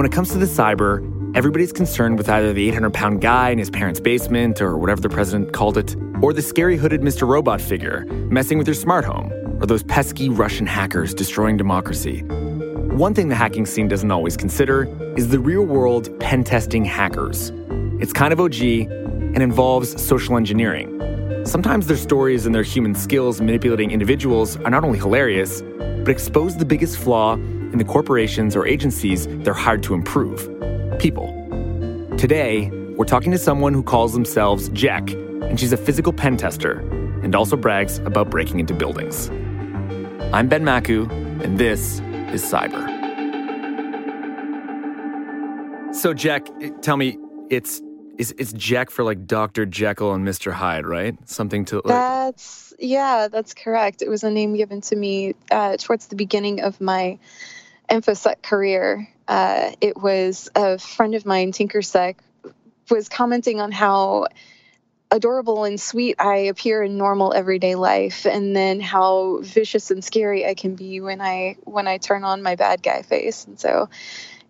When it comes to the cyber, everybody's concerned with either the 800 pound guy in his parents' basement, or whatever the president called it, or the scary hooded Mr. Robot figure messing with your smart home, or those pesky Russian hackers destroying democracy. One thing the hacking scene doesn't always consider is the real world pen testing hackers. It's kind of OG and involves social engineering. Sometimes their stories and their human skills manipulating individuals are not only hilarious, but expose the biggest flaw in the corporations or agencies they're hired to improve people. Today, we're talking to someone who calls themselves Jack, and she's a physical pen tester and also brags about breaking into buildings. I'm Ben Makuch, and this is Cyber. So, Jack, tell me, it's it's, it's Jack for like Dr. Jekyll and Mr. Hyde, right? Something to like. That's yeah, that's correct. It was a name given to me uh, towards the beginning of my infosec career. Uh, it was a friend of mine, TinkerSec, was commenting on how adorable and sweet I appear in normal everyday life, and then how vicious and scary I can be when I when I turn on my bad guy face. And so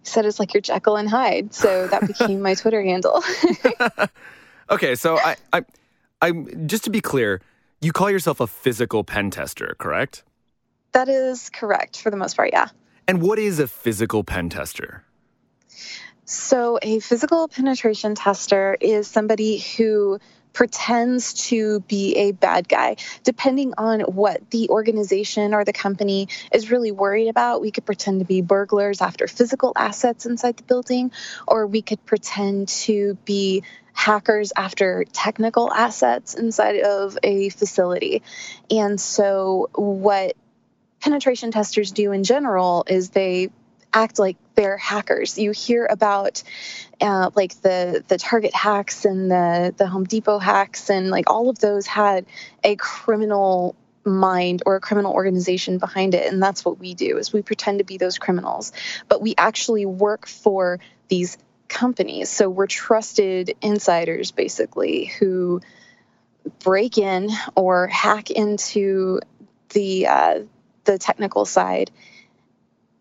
he said it's like you're Jekyll and Hyde. So that became my Twitter handle. okay, so I, I, I, just to be clear, you call yourself a physical pen tester, correct? that is correct for the most part. Yeah. And what is a physical pen tester? So, a physical penetration tester is somebody who pretends to be a bad guy. Depending on what the organization or the company is really worried about, we could pretend to be burglars after physical assets inside the building, or we could pretend to be hackers after technical assets inside of a facility. And so, what penetration testers do in general is they act like they're hackers. You hear about uh, like the the Target hacks and the the Home Depot hacks and like all of those had a criminal mind or a criminal organization behind it and that's what we do is we pretend to be those criminals but we actually work for these companies so we're trusted insiders basically who break in or hack into the uh, the technical side.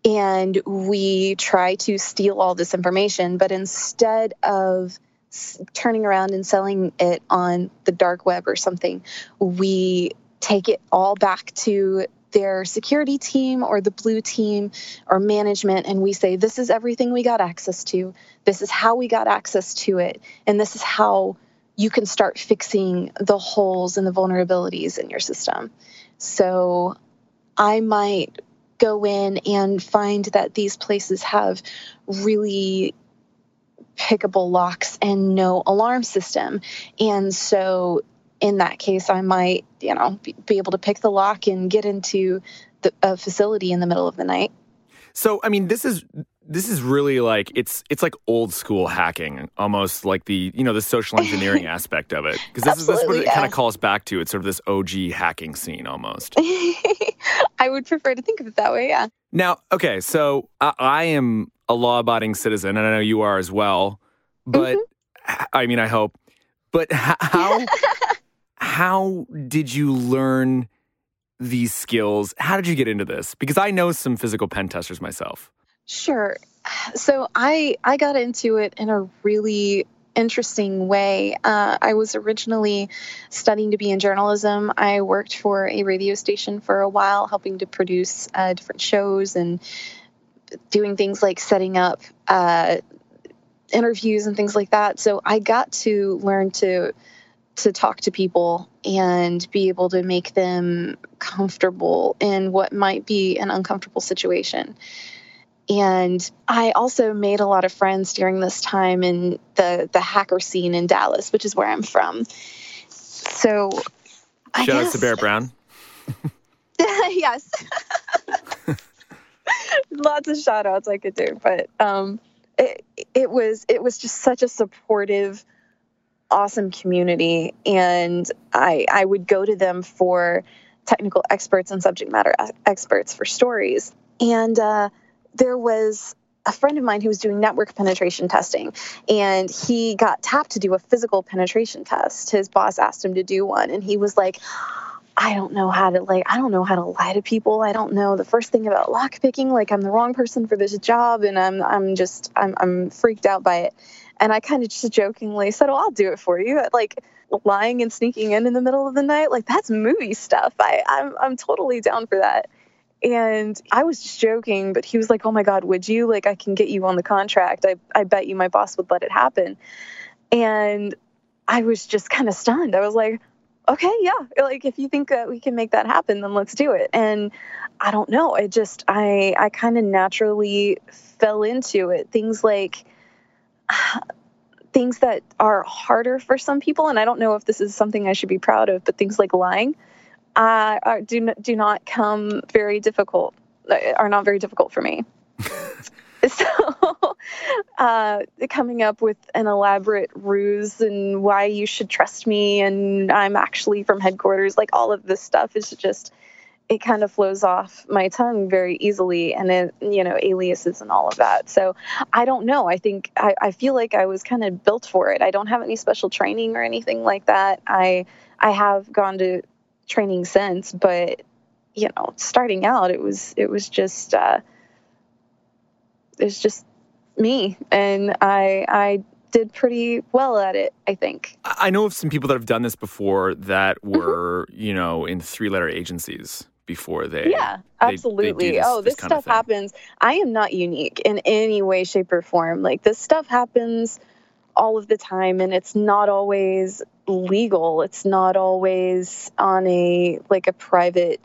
And we try to steal all this information but instead of turning around and selling it on the dark web or something we take it all back to their security team or the blue team or management and we say this is everything we got access to. This is how we got access to it. And this is how you can start fixing the holes and the vulnerabilities in your system. So I might go in and find that these places have really pickable locks and no alarm system. And so in that case, I might, you know, be, able to pick the lock and get into the, a facility in the middle of the night. So, I mean, this is this is really like it's it's like old school hacking, almost like the you know the social engineering aspect of it, because this is this is what it kind of calls back to. It's sort of this OG hacking scene almost. I would prefer to think of it that way, yeah. Now, okay, so I, I am a law-abiding citizen, and I know you are as well. But Mm-hmm. I mean, I hope. But h- how how did you learn these skills? How did you get into this? Because I know some physical pen testers myself. Sure. So I I got into it in a really interesting way. Uh, I was originally studying to be in journalism. I worked for a radio station for a while, helping to produce uh, different shows and doing things like setting up uh, interviews and things like that. So I got to learn to to talk to people and be able to make them comfortable in what might be an uncomfortable situation. And I also made a lot of friends during this time in the the hacker scene in Dallas, which is where I'm from. So I Shout out to Bear Brown. yes. Lots of shout outs I could do, but um it, it was it was just such a supportive awesome community, and I I would go to them for technical experts and subject matter experts for stories. And uh, there was a friend of mine who was doing network penetration testing and he got tapped to do a physical penetration test. His boss asked him to do one and he was like, I don't know how to like I don't know how to lie to people. I don't know the first thing about lock picking. Like I'm the wrong person for this job and I'm I'm just I'm I'm freaked out by it. And I kind of just jokingly said, "Oh, I'll do it for you." Like lying and sneaking in in the middle of the night, like that's movie stuff. I I'm I'm totally down for that. And I was just joking, but he was like, "Oh my god, would you? Like I can get you on the contract. I I bet you my boss would let it happen." And I was just kind of stunned. I was like, okay, yeah, like if you think that we can make that happen, then let's do it. And I don't know, I just I I kind of naturally fell into it. Things like things that are harder for some people, and I don't know if this is something I should be proud of, but things like lying uh, are, do do not come very difficult. Are not very difficult for me. so uh, coming up with an elaborate ruse and why you should trust me and i'm actually from headquarters like all of this stuff is just it kind of flows off my tongue very easily and it you know aliases and all of that so i don't know i think i, I feel like i was kind of built for it i don't have any special training or anything like that i i have gone to training since but you know starting out it was it was just uh it's just me, and I I did pretty well at it. I think. I know of some people that have done this before that mm-hmm. were mm-hmm. you know in three letter agencies before they yeah absolutely they, they this, oh this, this stuff happens i am not unique in any way shape or form like this stuff happens all of the time and it's not always legal it's not always on a like a private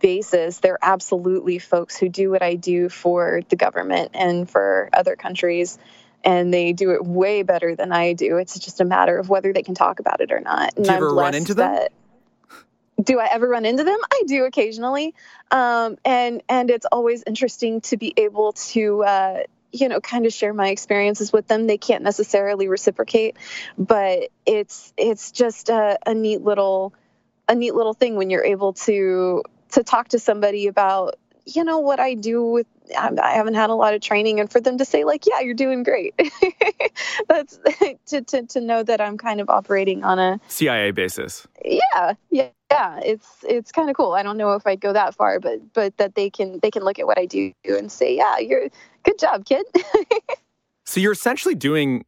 basis, there are absolutely folks who do what I do for the government and for other countries, and they do it way better than I do. It's just a matter of whether they can talk about it or not. And do you ever run into them? That, do I ever run into them? I do occasionally, um, and and it's always interesting to be able to. Uh, you know kind of share my experiences with them. They can't necessarily reciprocate but it's it's just a, a neat little a neat little thing when you're able to to talk to somebody about you know what I do with um, I haven't had a lot of training and for them to say like yeah you're doing great. That's to, to to know that I'm kind of operating on a CIA basis. Yeah yeah yeah. It's it's kind of cool. I don't know if I'd go that far but but that they can they can look at what I do and say yeah you're good job kid. So you're essentially doing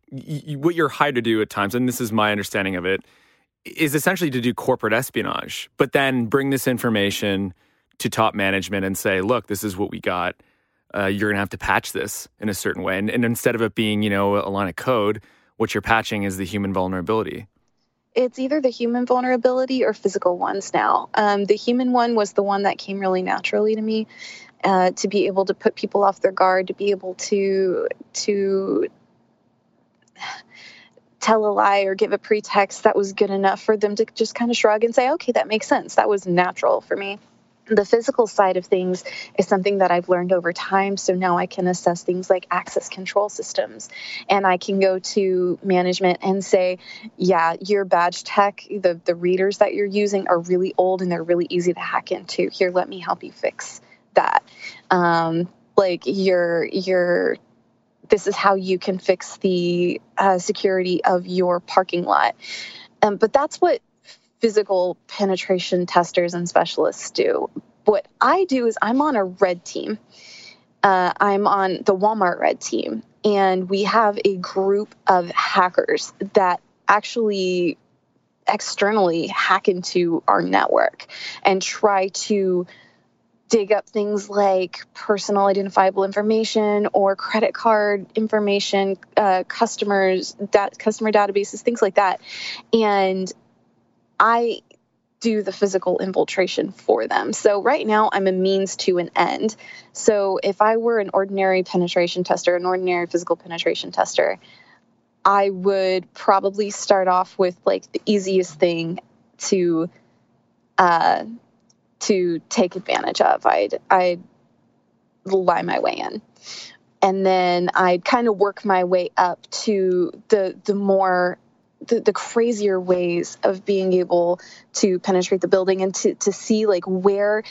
what you're hired to do at times and this is my understanding of it is essentially to do corporate espionage, but then bring this information to top management and say, look, this is what we got. Uh, you're going to have to patch this in a certain way. And, and instead of it being, you know, a line of code, what you're patching is the human vulnerability. It's either the human vulnerability or physical ones now. Um, the human one was the one that came really naturally to me. Uh, to be able to put people off their guard, to be able to to tell a lie or give a pretext that was good enough for them to just kind of shrug and say, okay, that makes sense. That was natural for me. The physical side of things is something that I've learned over time. So now I can assess things like access control systems. And I can go to management and say, yeah, your badge tech, the, the readers that you're using are really old and they're really easy to hack into. Here, let me help you fix that. Um, like your your this is how you can fix the uh, security of your parking lot. Um, but that's what physical penetration testers and specialists do. What I do is I'm on a red team. Uh, I'm on the Walmart red team, and we have a group of hackers that actually externally hack into our network and try to dig up things like personal identifiable information or credit card information, uh, customers, dat- customer databases, things like that. And I do the physical infiltration for them. So right now I'm a means to an end. So if I were an ordinary penetration tester, an ordinary physical penetration tester, I would probably start off with like the easiest thing to uh, to take advantage of. I'd I'd lie my way in. And then I'd kind of work my way up to the the more the, the crazier ways of being able to penetrate the building and to, to see like where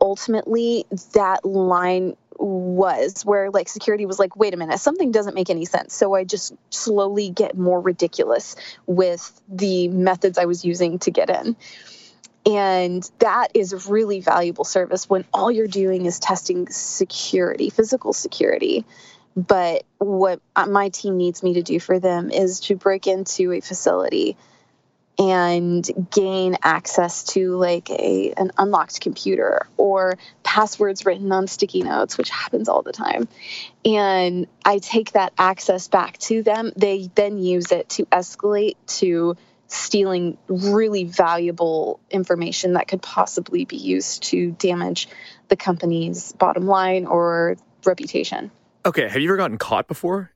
ultimately that line was where like security was like wait a minute something doesn't make any sense. So i just slowly get more ridiculous with the methods i was using to get in. And that is really valuable service when all you're doing is testing security physical security but what uh, my team needs me to do for them is to break into a facility and gain access to like a an unlocked computer or passwords written on sticky notes which happens all the time. And i take that access back to them. They then use it to escalate to stealing really valuable information that could possibly be used to damage the company's bottom line or reputation Okay, have you ever gotten caught before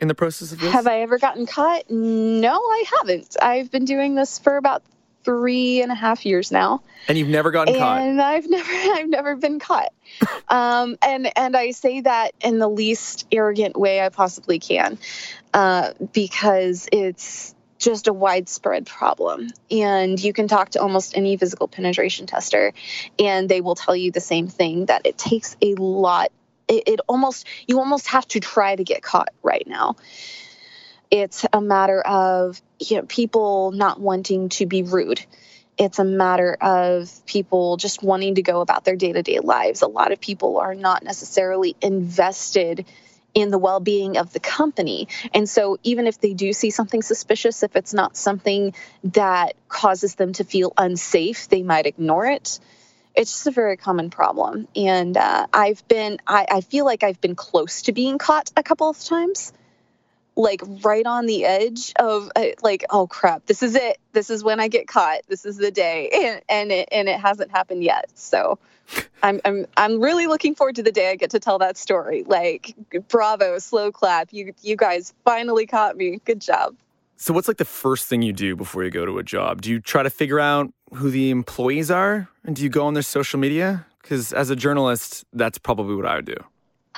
in the process of this? Have I ever gotten caught? No, I haven't. I've been doing this for about three and a half years now. And you've never gotten caught? And I've never I've never been caught. um, and and I say that in the least arrogant way I possibly can, uh, because it's just a widespread problem. And you can talk to almost any physical penetration tester, and they will tell you the same thing that it takes a lot it, it almost you almost have to try to get caught right now. It's a matter of you know, people not wanting to be rude. It's a matter of people just wanting to go about their day-to-day lives. A lot of people are not necessarily invested in the well-being of the company. And so even if they do see something suspicious if it's not something that causes them to feel unsafe they might ignore it it's just a very common problem. And uh, I've been, I, I feel like I've been close to being caught a couple of times, like right on the edge of uh, like, oh crap, this is it. This is when I get caught. This is the day, and and it and it hasn't happened yet. So. I'm I'm I'm really looking forward to the day I get to tell that story. Like, bravo, slow clap. You you guys finally caught me. Good job. So, what's like the first thing you do before you go to a job? Do you try to figure out who the employees are? And do you go on their social media? Because as a journalist, that's probably what I would do.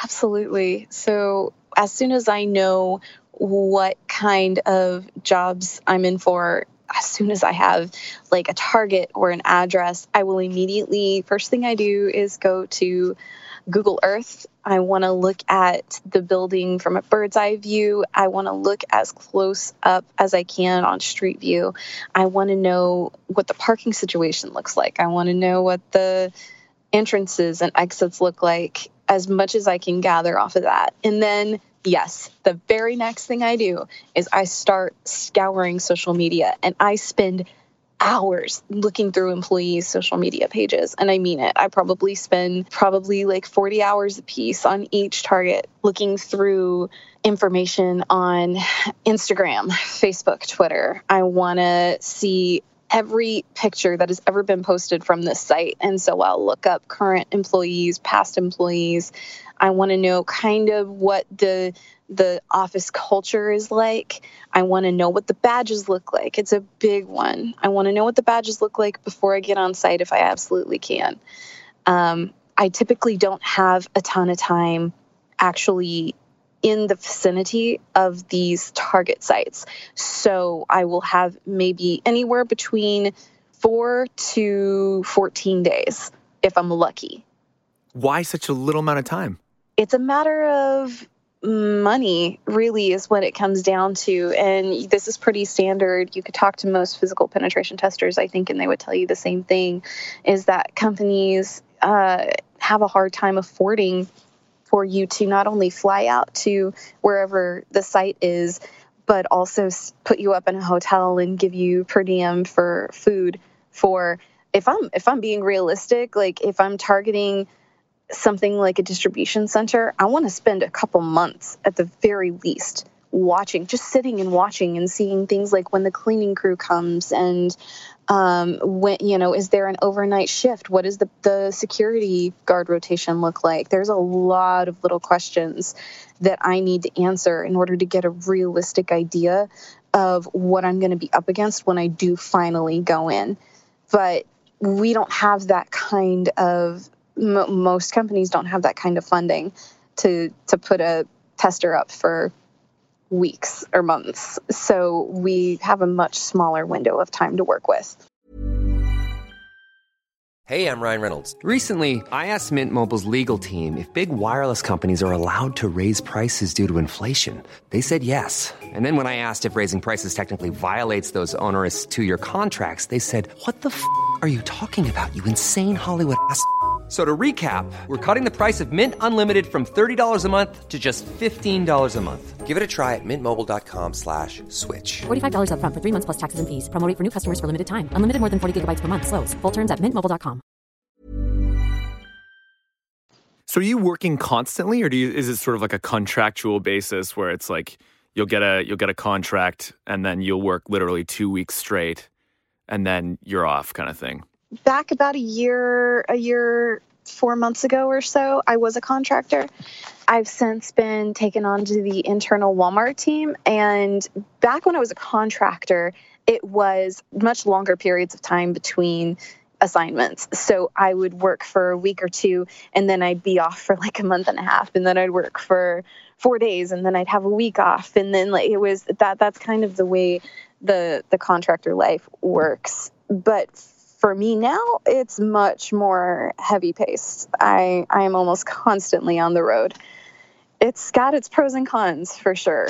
Absolutely. So, as soon as I know what kind of jobs I'm in for, as soon as I have like a target or an address, I will immediately, first thing I do is go to Google Earth. I want to look at the building from a bird's eye view. I want to look as close up as I can on street view. I want to know what the parking situation looks like. I want to know what the entrances and exits look like as much as I can gather off of that. And then, yes, the very next thing I do is I start scouring social media and I spend hours looking through employees' social media pages. And I mean it. I probably spend probably like 40 hours a piece on each target looking through information on Instagram, Facebook, Twitter. I want to see every picture that has ever been posted from this site. And so I'll look up current employees, past employees. I want to know kind of what the the office culture is like. I want to know what the badges look like. It's a big one. I want to know what the badges look like before I get on site if I absolutely can. Um, I typically don't have a ton of time actually in the vicinity of these target sites. So I will have maybe anywhere between four to 14 days if I'm lucky. Why such a little amount of time? It's a matter of money really is what it comes down to. And this is pretty standard. You could talk to most physical penetration testers i think and they would tell you the same thing is that companies uh, have a hard time affording for you to not only fly out to wherever the site is but also put you up in a hotel and give you per diem for food for if i'm if i'm being realistic like if i'm targeting something like a distribution center, I want to spend a couple months at the very least watching, just sitting and watching and seeing things like when the cleaning crew comes and um, when you know is there an overnight shift? What does the, the security guard rotation look like? There's a lot of little questions that i need to answer in order to get a realistic idea of what i'm going to be up against when i do finally go in. But we don't have that kind of m- most companies don't have that kind of funding to to put a tester up for weeks or months. So we have a much smaller window of time to work with. Hey, I'm Ryan Reynolds. Recently, I asked Mint Mobile's legal team if big wireless companies are allowed to raise prices due to inflation. They said yes. And then when I asked if raising prices technically violates those onerous two year contracts, they said, What the f are you talking about, you insane Hollywood ass? F- So to recap, we're cutting the price of Mint Unlimited from $30 a month to just $15 a month. Give it a try at mintmobile.com slash switch. $45 upfront for three months plus taxes and fees. Promo rate for new customers for limited time. Unlimited more than 40 gigabytes per month. Slows. Full terms at mintmobile.com. So are you working constantly, or do you, is it sort of like a contractual basis where it's like you'll get a you'll get a contract and then you'll work literally two weeks straight, and then you're off, kind of thing? Back about a year, a year, four months ago or so, I was a contractor. I've since been taken on to the internal Walmart team. And back when I was a contractor, it was much longer periods of time between assignments. So I would work for a week or two and then I'd be off for like a month and a half and then I'd work for 4 days and then I'd have a week off and then like it was that that's kind of the way the the contractor life works. But for me now, it's much more heavy paced. I I am almost constantly on the road. It's got its pros and cons for sure.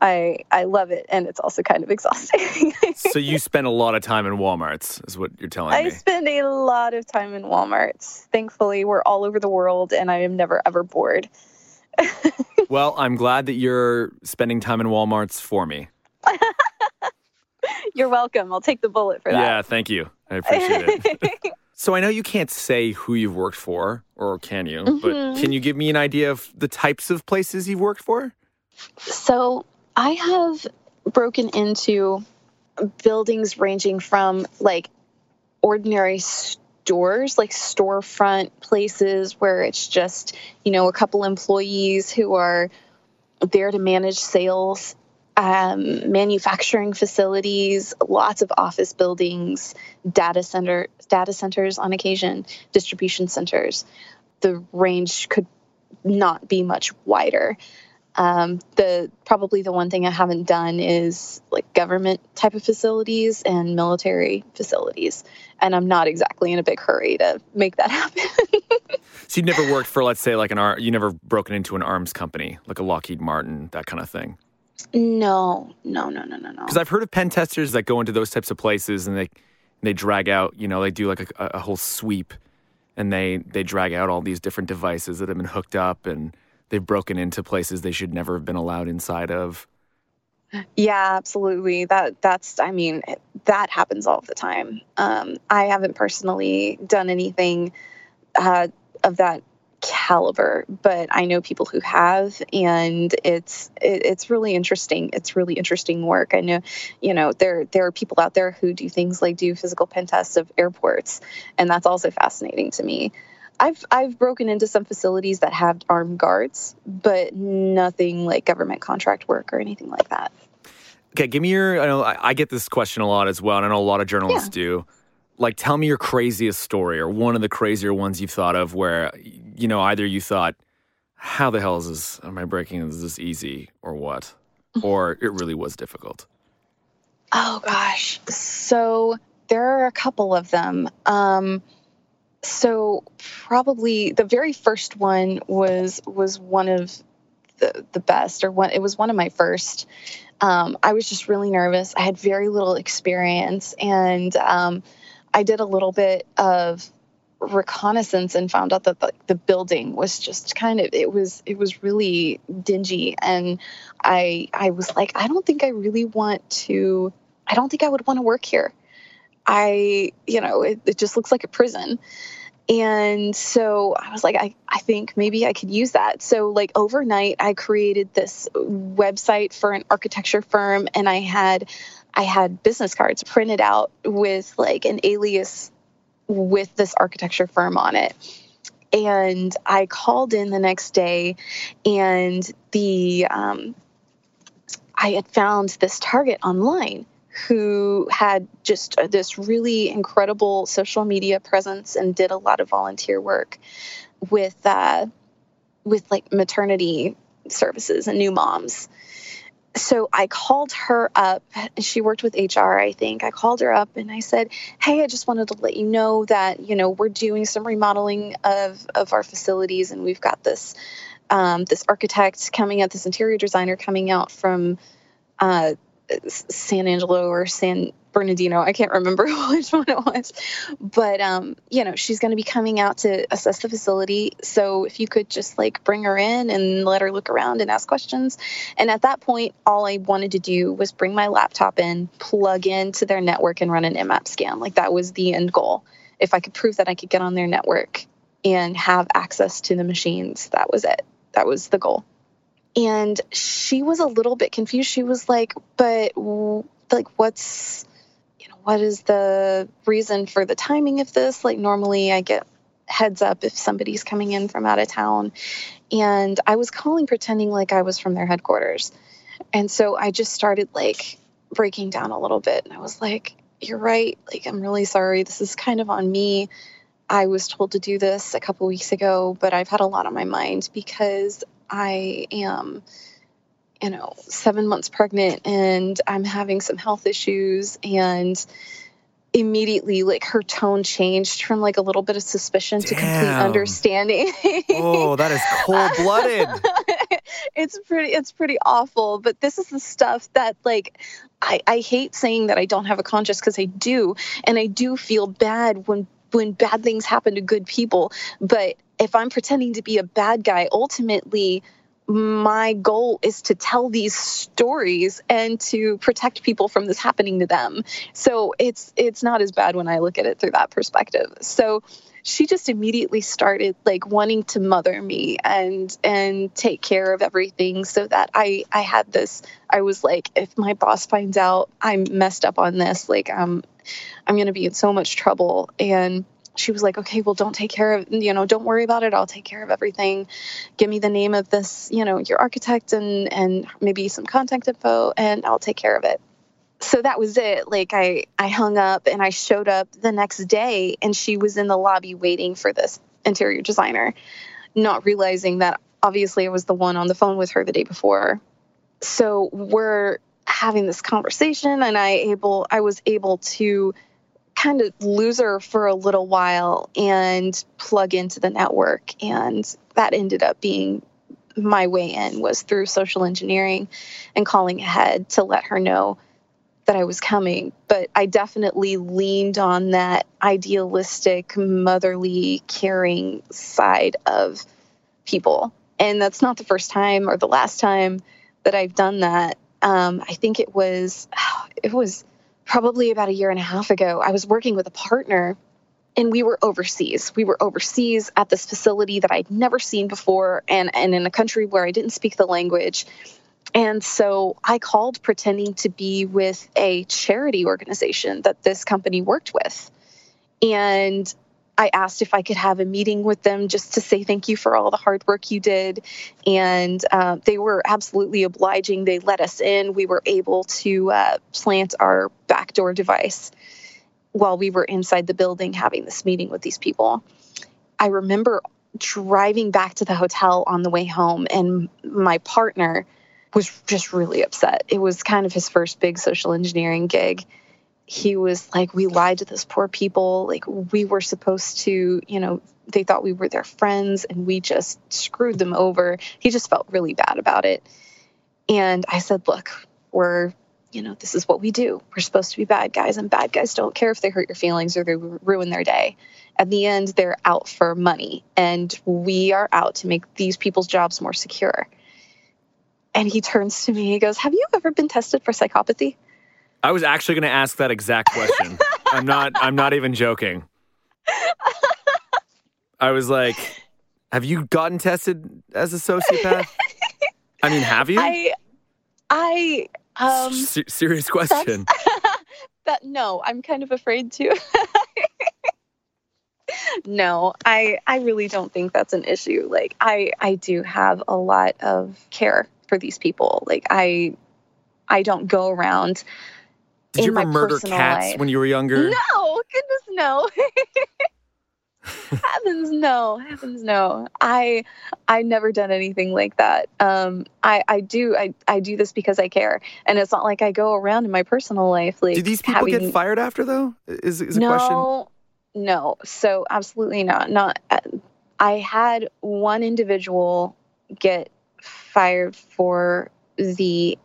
I I love it and it's also kind of exhausting. so you spend a lot of time in WalMarts, is what you're telling I me. I spend a lot of time in Walmarts. Thankfully, we're all over the world and I am never ever bored. well, I'm glad that you're spending time in WalMarts for me. You're welcome. I'll take the bullet for that. Yeah, thank you. I appreciate it. so I know you can't say who you've worked for, or can you? Mm-hmm. But can you give me an idea of the types of places you've worked for? So I have broken into buildings ranging from like ordinary stores, like storefront places where it's just, you know, a couple employees who are there to manage sales, um, manufacturing facilities, lots of office buildings, data center data centers on occasion, distribution centers. The range could not be much wider. Um, the probably the one thing I haven't done is like government type of facilities and military facilities, and I'm not exactly in a big hurry to make that happen. So you've never worked for, let's say, like an ar- you never broken into an arms company, like a Lockheed Martin, that kind of thing. No, no, no, no, no, no. Because I've heard of pen testers that go into those types of places and they they drag out, you know, they do like a, a whole sweep, and they they drag out all these different devices that have been hooked up and they've broken into places they should never have been allowed inside of. Yeah, absolutely. That that's I mean that happens all the time. Um, I haven't personally done anything uh, of that caliber, but I know people who have, and it's it, it's really interesting. It's really interesting work. I know, you know, there there are people out there who do things like do physical pen tests of airports, and that's also fascinating to me. I've I've broken into some facilities that have armed guards, but nothing like government contract work or anything like that. Okay, give me your. I know I, I get this question a lot as well, and I know a lot of journalists Yeah. do. Like, tell me your craziest story, or one of the crazier ones you've thought of, where you know either you thought, "How the hell is this? Am I breaking? Is this easy, or what?" or it really was difficult. Oh gosh. So there are a couple of them. Um, so probably the very first one was was one of the the best, or one. It was one of my first. Um, I was just really nervous. I had very little experience, and um, I did a little bit of reconnaissance and found out that the, the building was just kind of it was it was really dingy. And i i was like i don't think i really want to i don't think i would want to work here. I you know it, it just looks like a prison. And so i was like I, I think maybe i could use that. So like overnight i created this website for an architecture firm and i had i had business cards printed out with like an alias with this architecture firm on it. And I called in the next day, and the um, I had found this target online who had just this really incredible social media presence and did a lot of volunteer work with uh, with like maternity services and new moms. So I called her up. She worked with HR, I think. I called her up and I said, "Hey, I just wanted to let you know that you know we're doing some remodeling of of our facilities, and we've got this um, this architect coming out, this interior designer coming out from uh, San Angelo or San Bernardino. I can't remember which one it was, but um, you know, she's going to be coming out to assess the facility. So if you could just like bring her in and let her look around and ask questions. And at that point, all I wanted to do was bring my laptop in, plug into their network, and run an Nmap scan. Like that was the end goal. If I could prove that I could get on their network and have access to the machines, that was it. That was the goal. And she was a little bit confused. She was like, "But like, what's what is the reason for the timing of this? Like, normally I get heads up if somebody's coming in from out of town. And I was calling pretending like I was from their headquarters. And so I just started like breaking down a little bit. And I was like, You're right. Like, I'm really sorry. This is kind of on me. I was told to do this a couple weeks ago, but I've had a lot on my mind because I am you know, seven months pregnant and I'm having some health issues. And immediately, like, her tone changed from like a little bit of suspicion Damn. to complete understanding. oh, that is cold blooded. it's pretty it's pretty awful but this is the stuff that like i i hate saying that i don't have a conscience because i do and i do feel bad when when bad things happen to good people but if i'm pretending to be a bad guy ultimately my goal is to tell these stories and to protect people from this happening to them. So it's it's not as bad when I look at it through that perspective. So she just immediately started like wanting to mother me and and take care of everything so that I I had this I was like if my boss finds out I'm messed up on this like um, I'm I'm going to be in so much trouble and she was like, okay, well, don't take care of, you know, don't worry about it. I'll take care of everything. Give me the name of this, you know, your architect and, and maybe some contact info and I'll take care of it. So that was it. Like I, I hung up and I showed up the next day and she was in the lobby waiting for this interior designer, not realizing that obviously I was the one on the phone with her the day before. So we're having this conversation and I able, I was able to kind of loser for a little while and plug into the network. And that ended up being my way in was through social engineering and calling ahead to let her know that I was coming. But I definitely leaned on that idealistic, motherly, caring side of people. And that's not the first time or the last time that I've done that. Um, I think it was, it was probably about a year and a half ago, I was working with a partner and we were overseas. We were overseas at this facility that I'd never seen before and, and in a country where I didn't speak the language. And so I called pretending to be with a charity organization that this company worked with. And I asked if I could have a meeting with them just to say thank you for all the hard work you did. And uh, they were absolutely obliging. They let us in. We were able to uh, plant our backdoor device while we were inside the building having this meeting with these people. I remember driving back to the hotel on the way home, and my partner was just really upset. It was kind of his first big social engineering gig he was like, we lied to those poor people. Like, we were supposed to, you know, they thought we were their friends and we just screwed them over. He just felt really bad about it. And I said, look, we're, you know, this is what we do. We're supposed to be bad guys, and bad guys don't care if they hurt your feelings or they ruin their day. At the end, they're out for money, and we are out to make these people's jobs more secure. And he turns to me, he goes, Have you ever been tested for psychopathy? I was actually going to ask that exact question. I'm not. I'm not even joking. I was like, "Have you gotten tested as a sociopath?" I mean, have you? I, I, um, S- serious question. that no, I'm kind of afraid to. no, I, I really don't think that's an issue. Like, I, I do have a lot of care for these people. Like, I, I don't go around Did you ever murder cats life. when you were younger? No, goodness, no. Heavens, heavens no heavens no i i never done anything like that um i i do i i do this because i care and it's not like i go around in my personal life like Do these people having, get fired after though? Is is a no question? no so absolutely not not uh, i had one individual get fired for the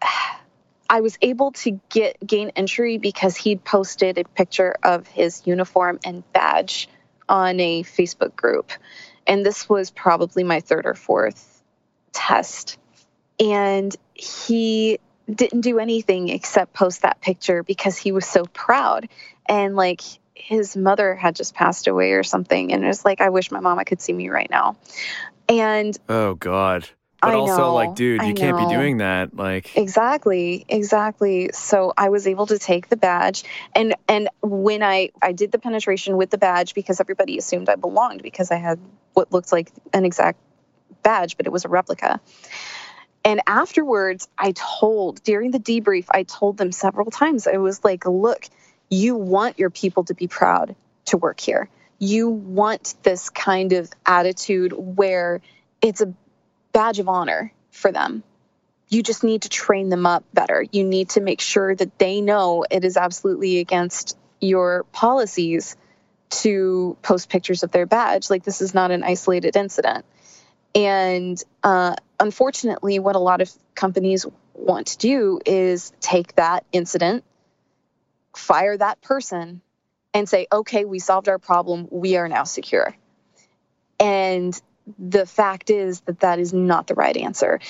I was able to get gain entry because he'd posted a picture of his uniform and badge on a Facebook group. And this was probably my third or fourth test. And he didn't do anything except post that picture because he was so proud. And like his mother had just passed away or something. And it was like, I wish my mama could see me right now. And Oh God. But I also, know, like, dude, I you can't be doing that. Like, Exactly, exactly. So I was able to take the badge and and when I I did the penetration with the badge because everybody assumed I belonged because I had what looked like an exact badge but it was a replica. And afterwards I told during the debrief I told them several times I was like, "Look, you want your people to be proud to work here. You want this kind of attitude where it's a badge of honor for them you just need to train them up better. You need to make sure that they know it is absolutely against your policies to post pictures of their badge. Like, this is not an isolated incident. And uh, unfortunately, what a lot of companies want to do is take that incident, fire that person, and say, okay, we solved our problem. We are now secure. And the fact is that that is not the right answer.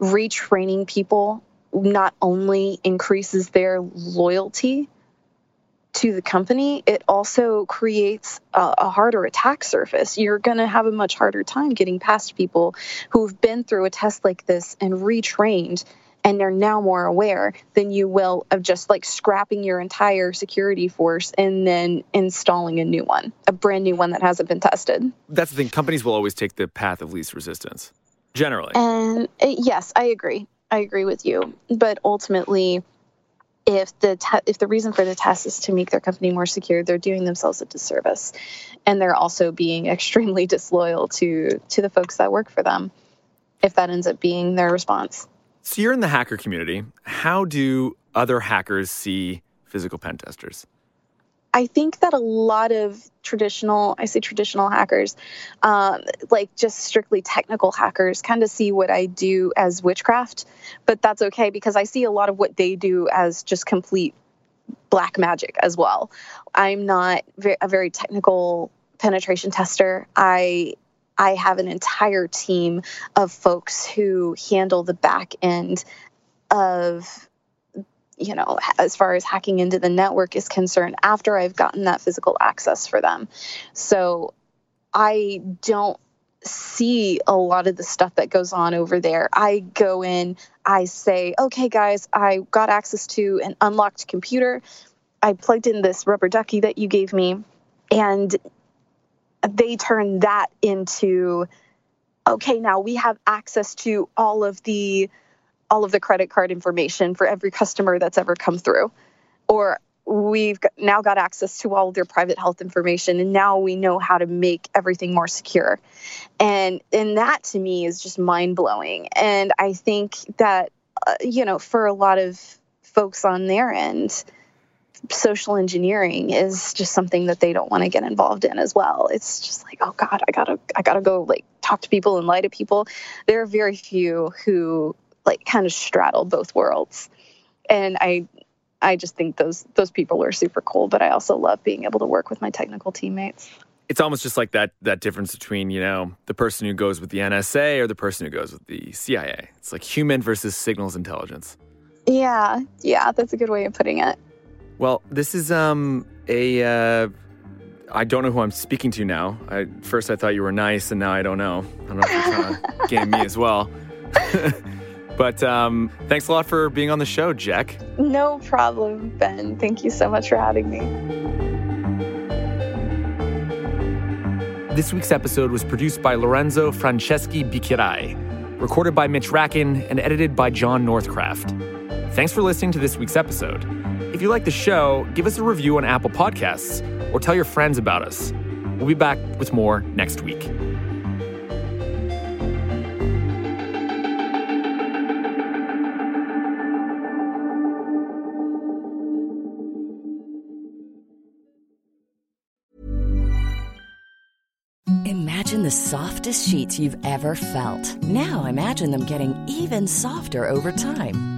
Retraining people not only increases their loyalty to the company, it also creates a, a harder attack surface. You're going to have a much harder time getting past people who've been through a test like this and retrained and they're now more aware than you will of just like scrapping your entire security force and then installing a new one, a brand new one that hasn't been tested. that's the thing. Companies will always take the path of least resistance, generally. And uh, yes, I agree. I agree with you. But ultimately, if the te- if the reason for the test is to make their company more secure, they're doing themselves a disservice, and they're also being extremely disloyal to to the folks that work for them. If that ends up being their response. So you're in the hacker community. How do other hackers see physical pen testers? I think that a lot of traditional, I say traditional hackers, um, like just strictly technical hackers, kind of see what I do as witchcraft, but that's okay because I see a lot of what they do as just complete black magic as well. I'm not a very technical penetration tester. I I have an entire team of folks who handle the back end of you know, as far as hacking into the network is concerned, after I've gotten that physical access for them. So I don't see a lot of the stuff that goes on over there. I go in, I say, okay, guys, I got access to an unlocked computer. I plugged in this rubber ducky that you gave me, and they turn that into okay, now we have access to all of the all of the credit card information for every customer that's ever come through. Or we've now got access to all of their private health information and now we know how to make everything more secure. And and that to me is just mind-blowing. And I think that uh, you know, for a lot of folks on their end, social engineering is just something that they don't want to get involved in as well. It's just like, oh God, I gotta I gotta go like talk to people and lie to people. There are very few who like kind of straddle both worlds. And I I just think those those people are super cool, but I also love being able to work with my technical teammates. It's almost just like that that difference between, you know, the person who goes with the NSA or the person who goes with the CIA. It's like human versus signals intelligence. Yeah, yeah, that's a good way of putting it. Well, this is um a uh I don't know who I'm speaking to now. I, first, I thought you were nice, and now I don't know. I don't know if you're trying to game me as well. but um, thanks a lot for being on the show, Jack. No problem, Ben. Thank you so much for having me. This week's episode was produced by Lorenzo Franceschi Bicchierai, recorded by Mitch Rackin, and edited by John Northcraft. Thanks for listening to this week's episode. If you like the show, give us a review on Apple Podcasts or tell your friends about us. We'll be back with more next week. Imagine the softest sheets you've ever felt. Now imagine them getting even softer over time.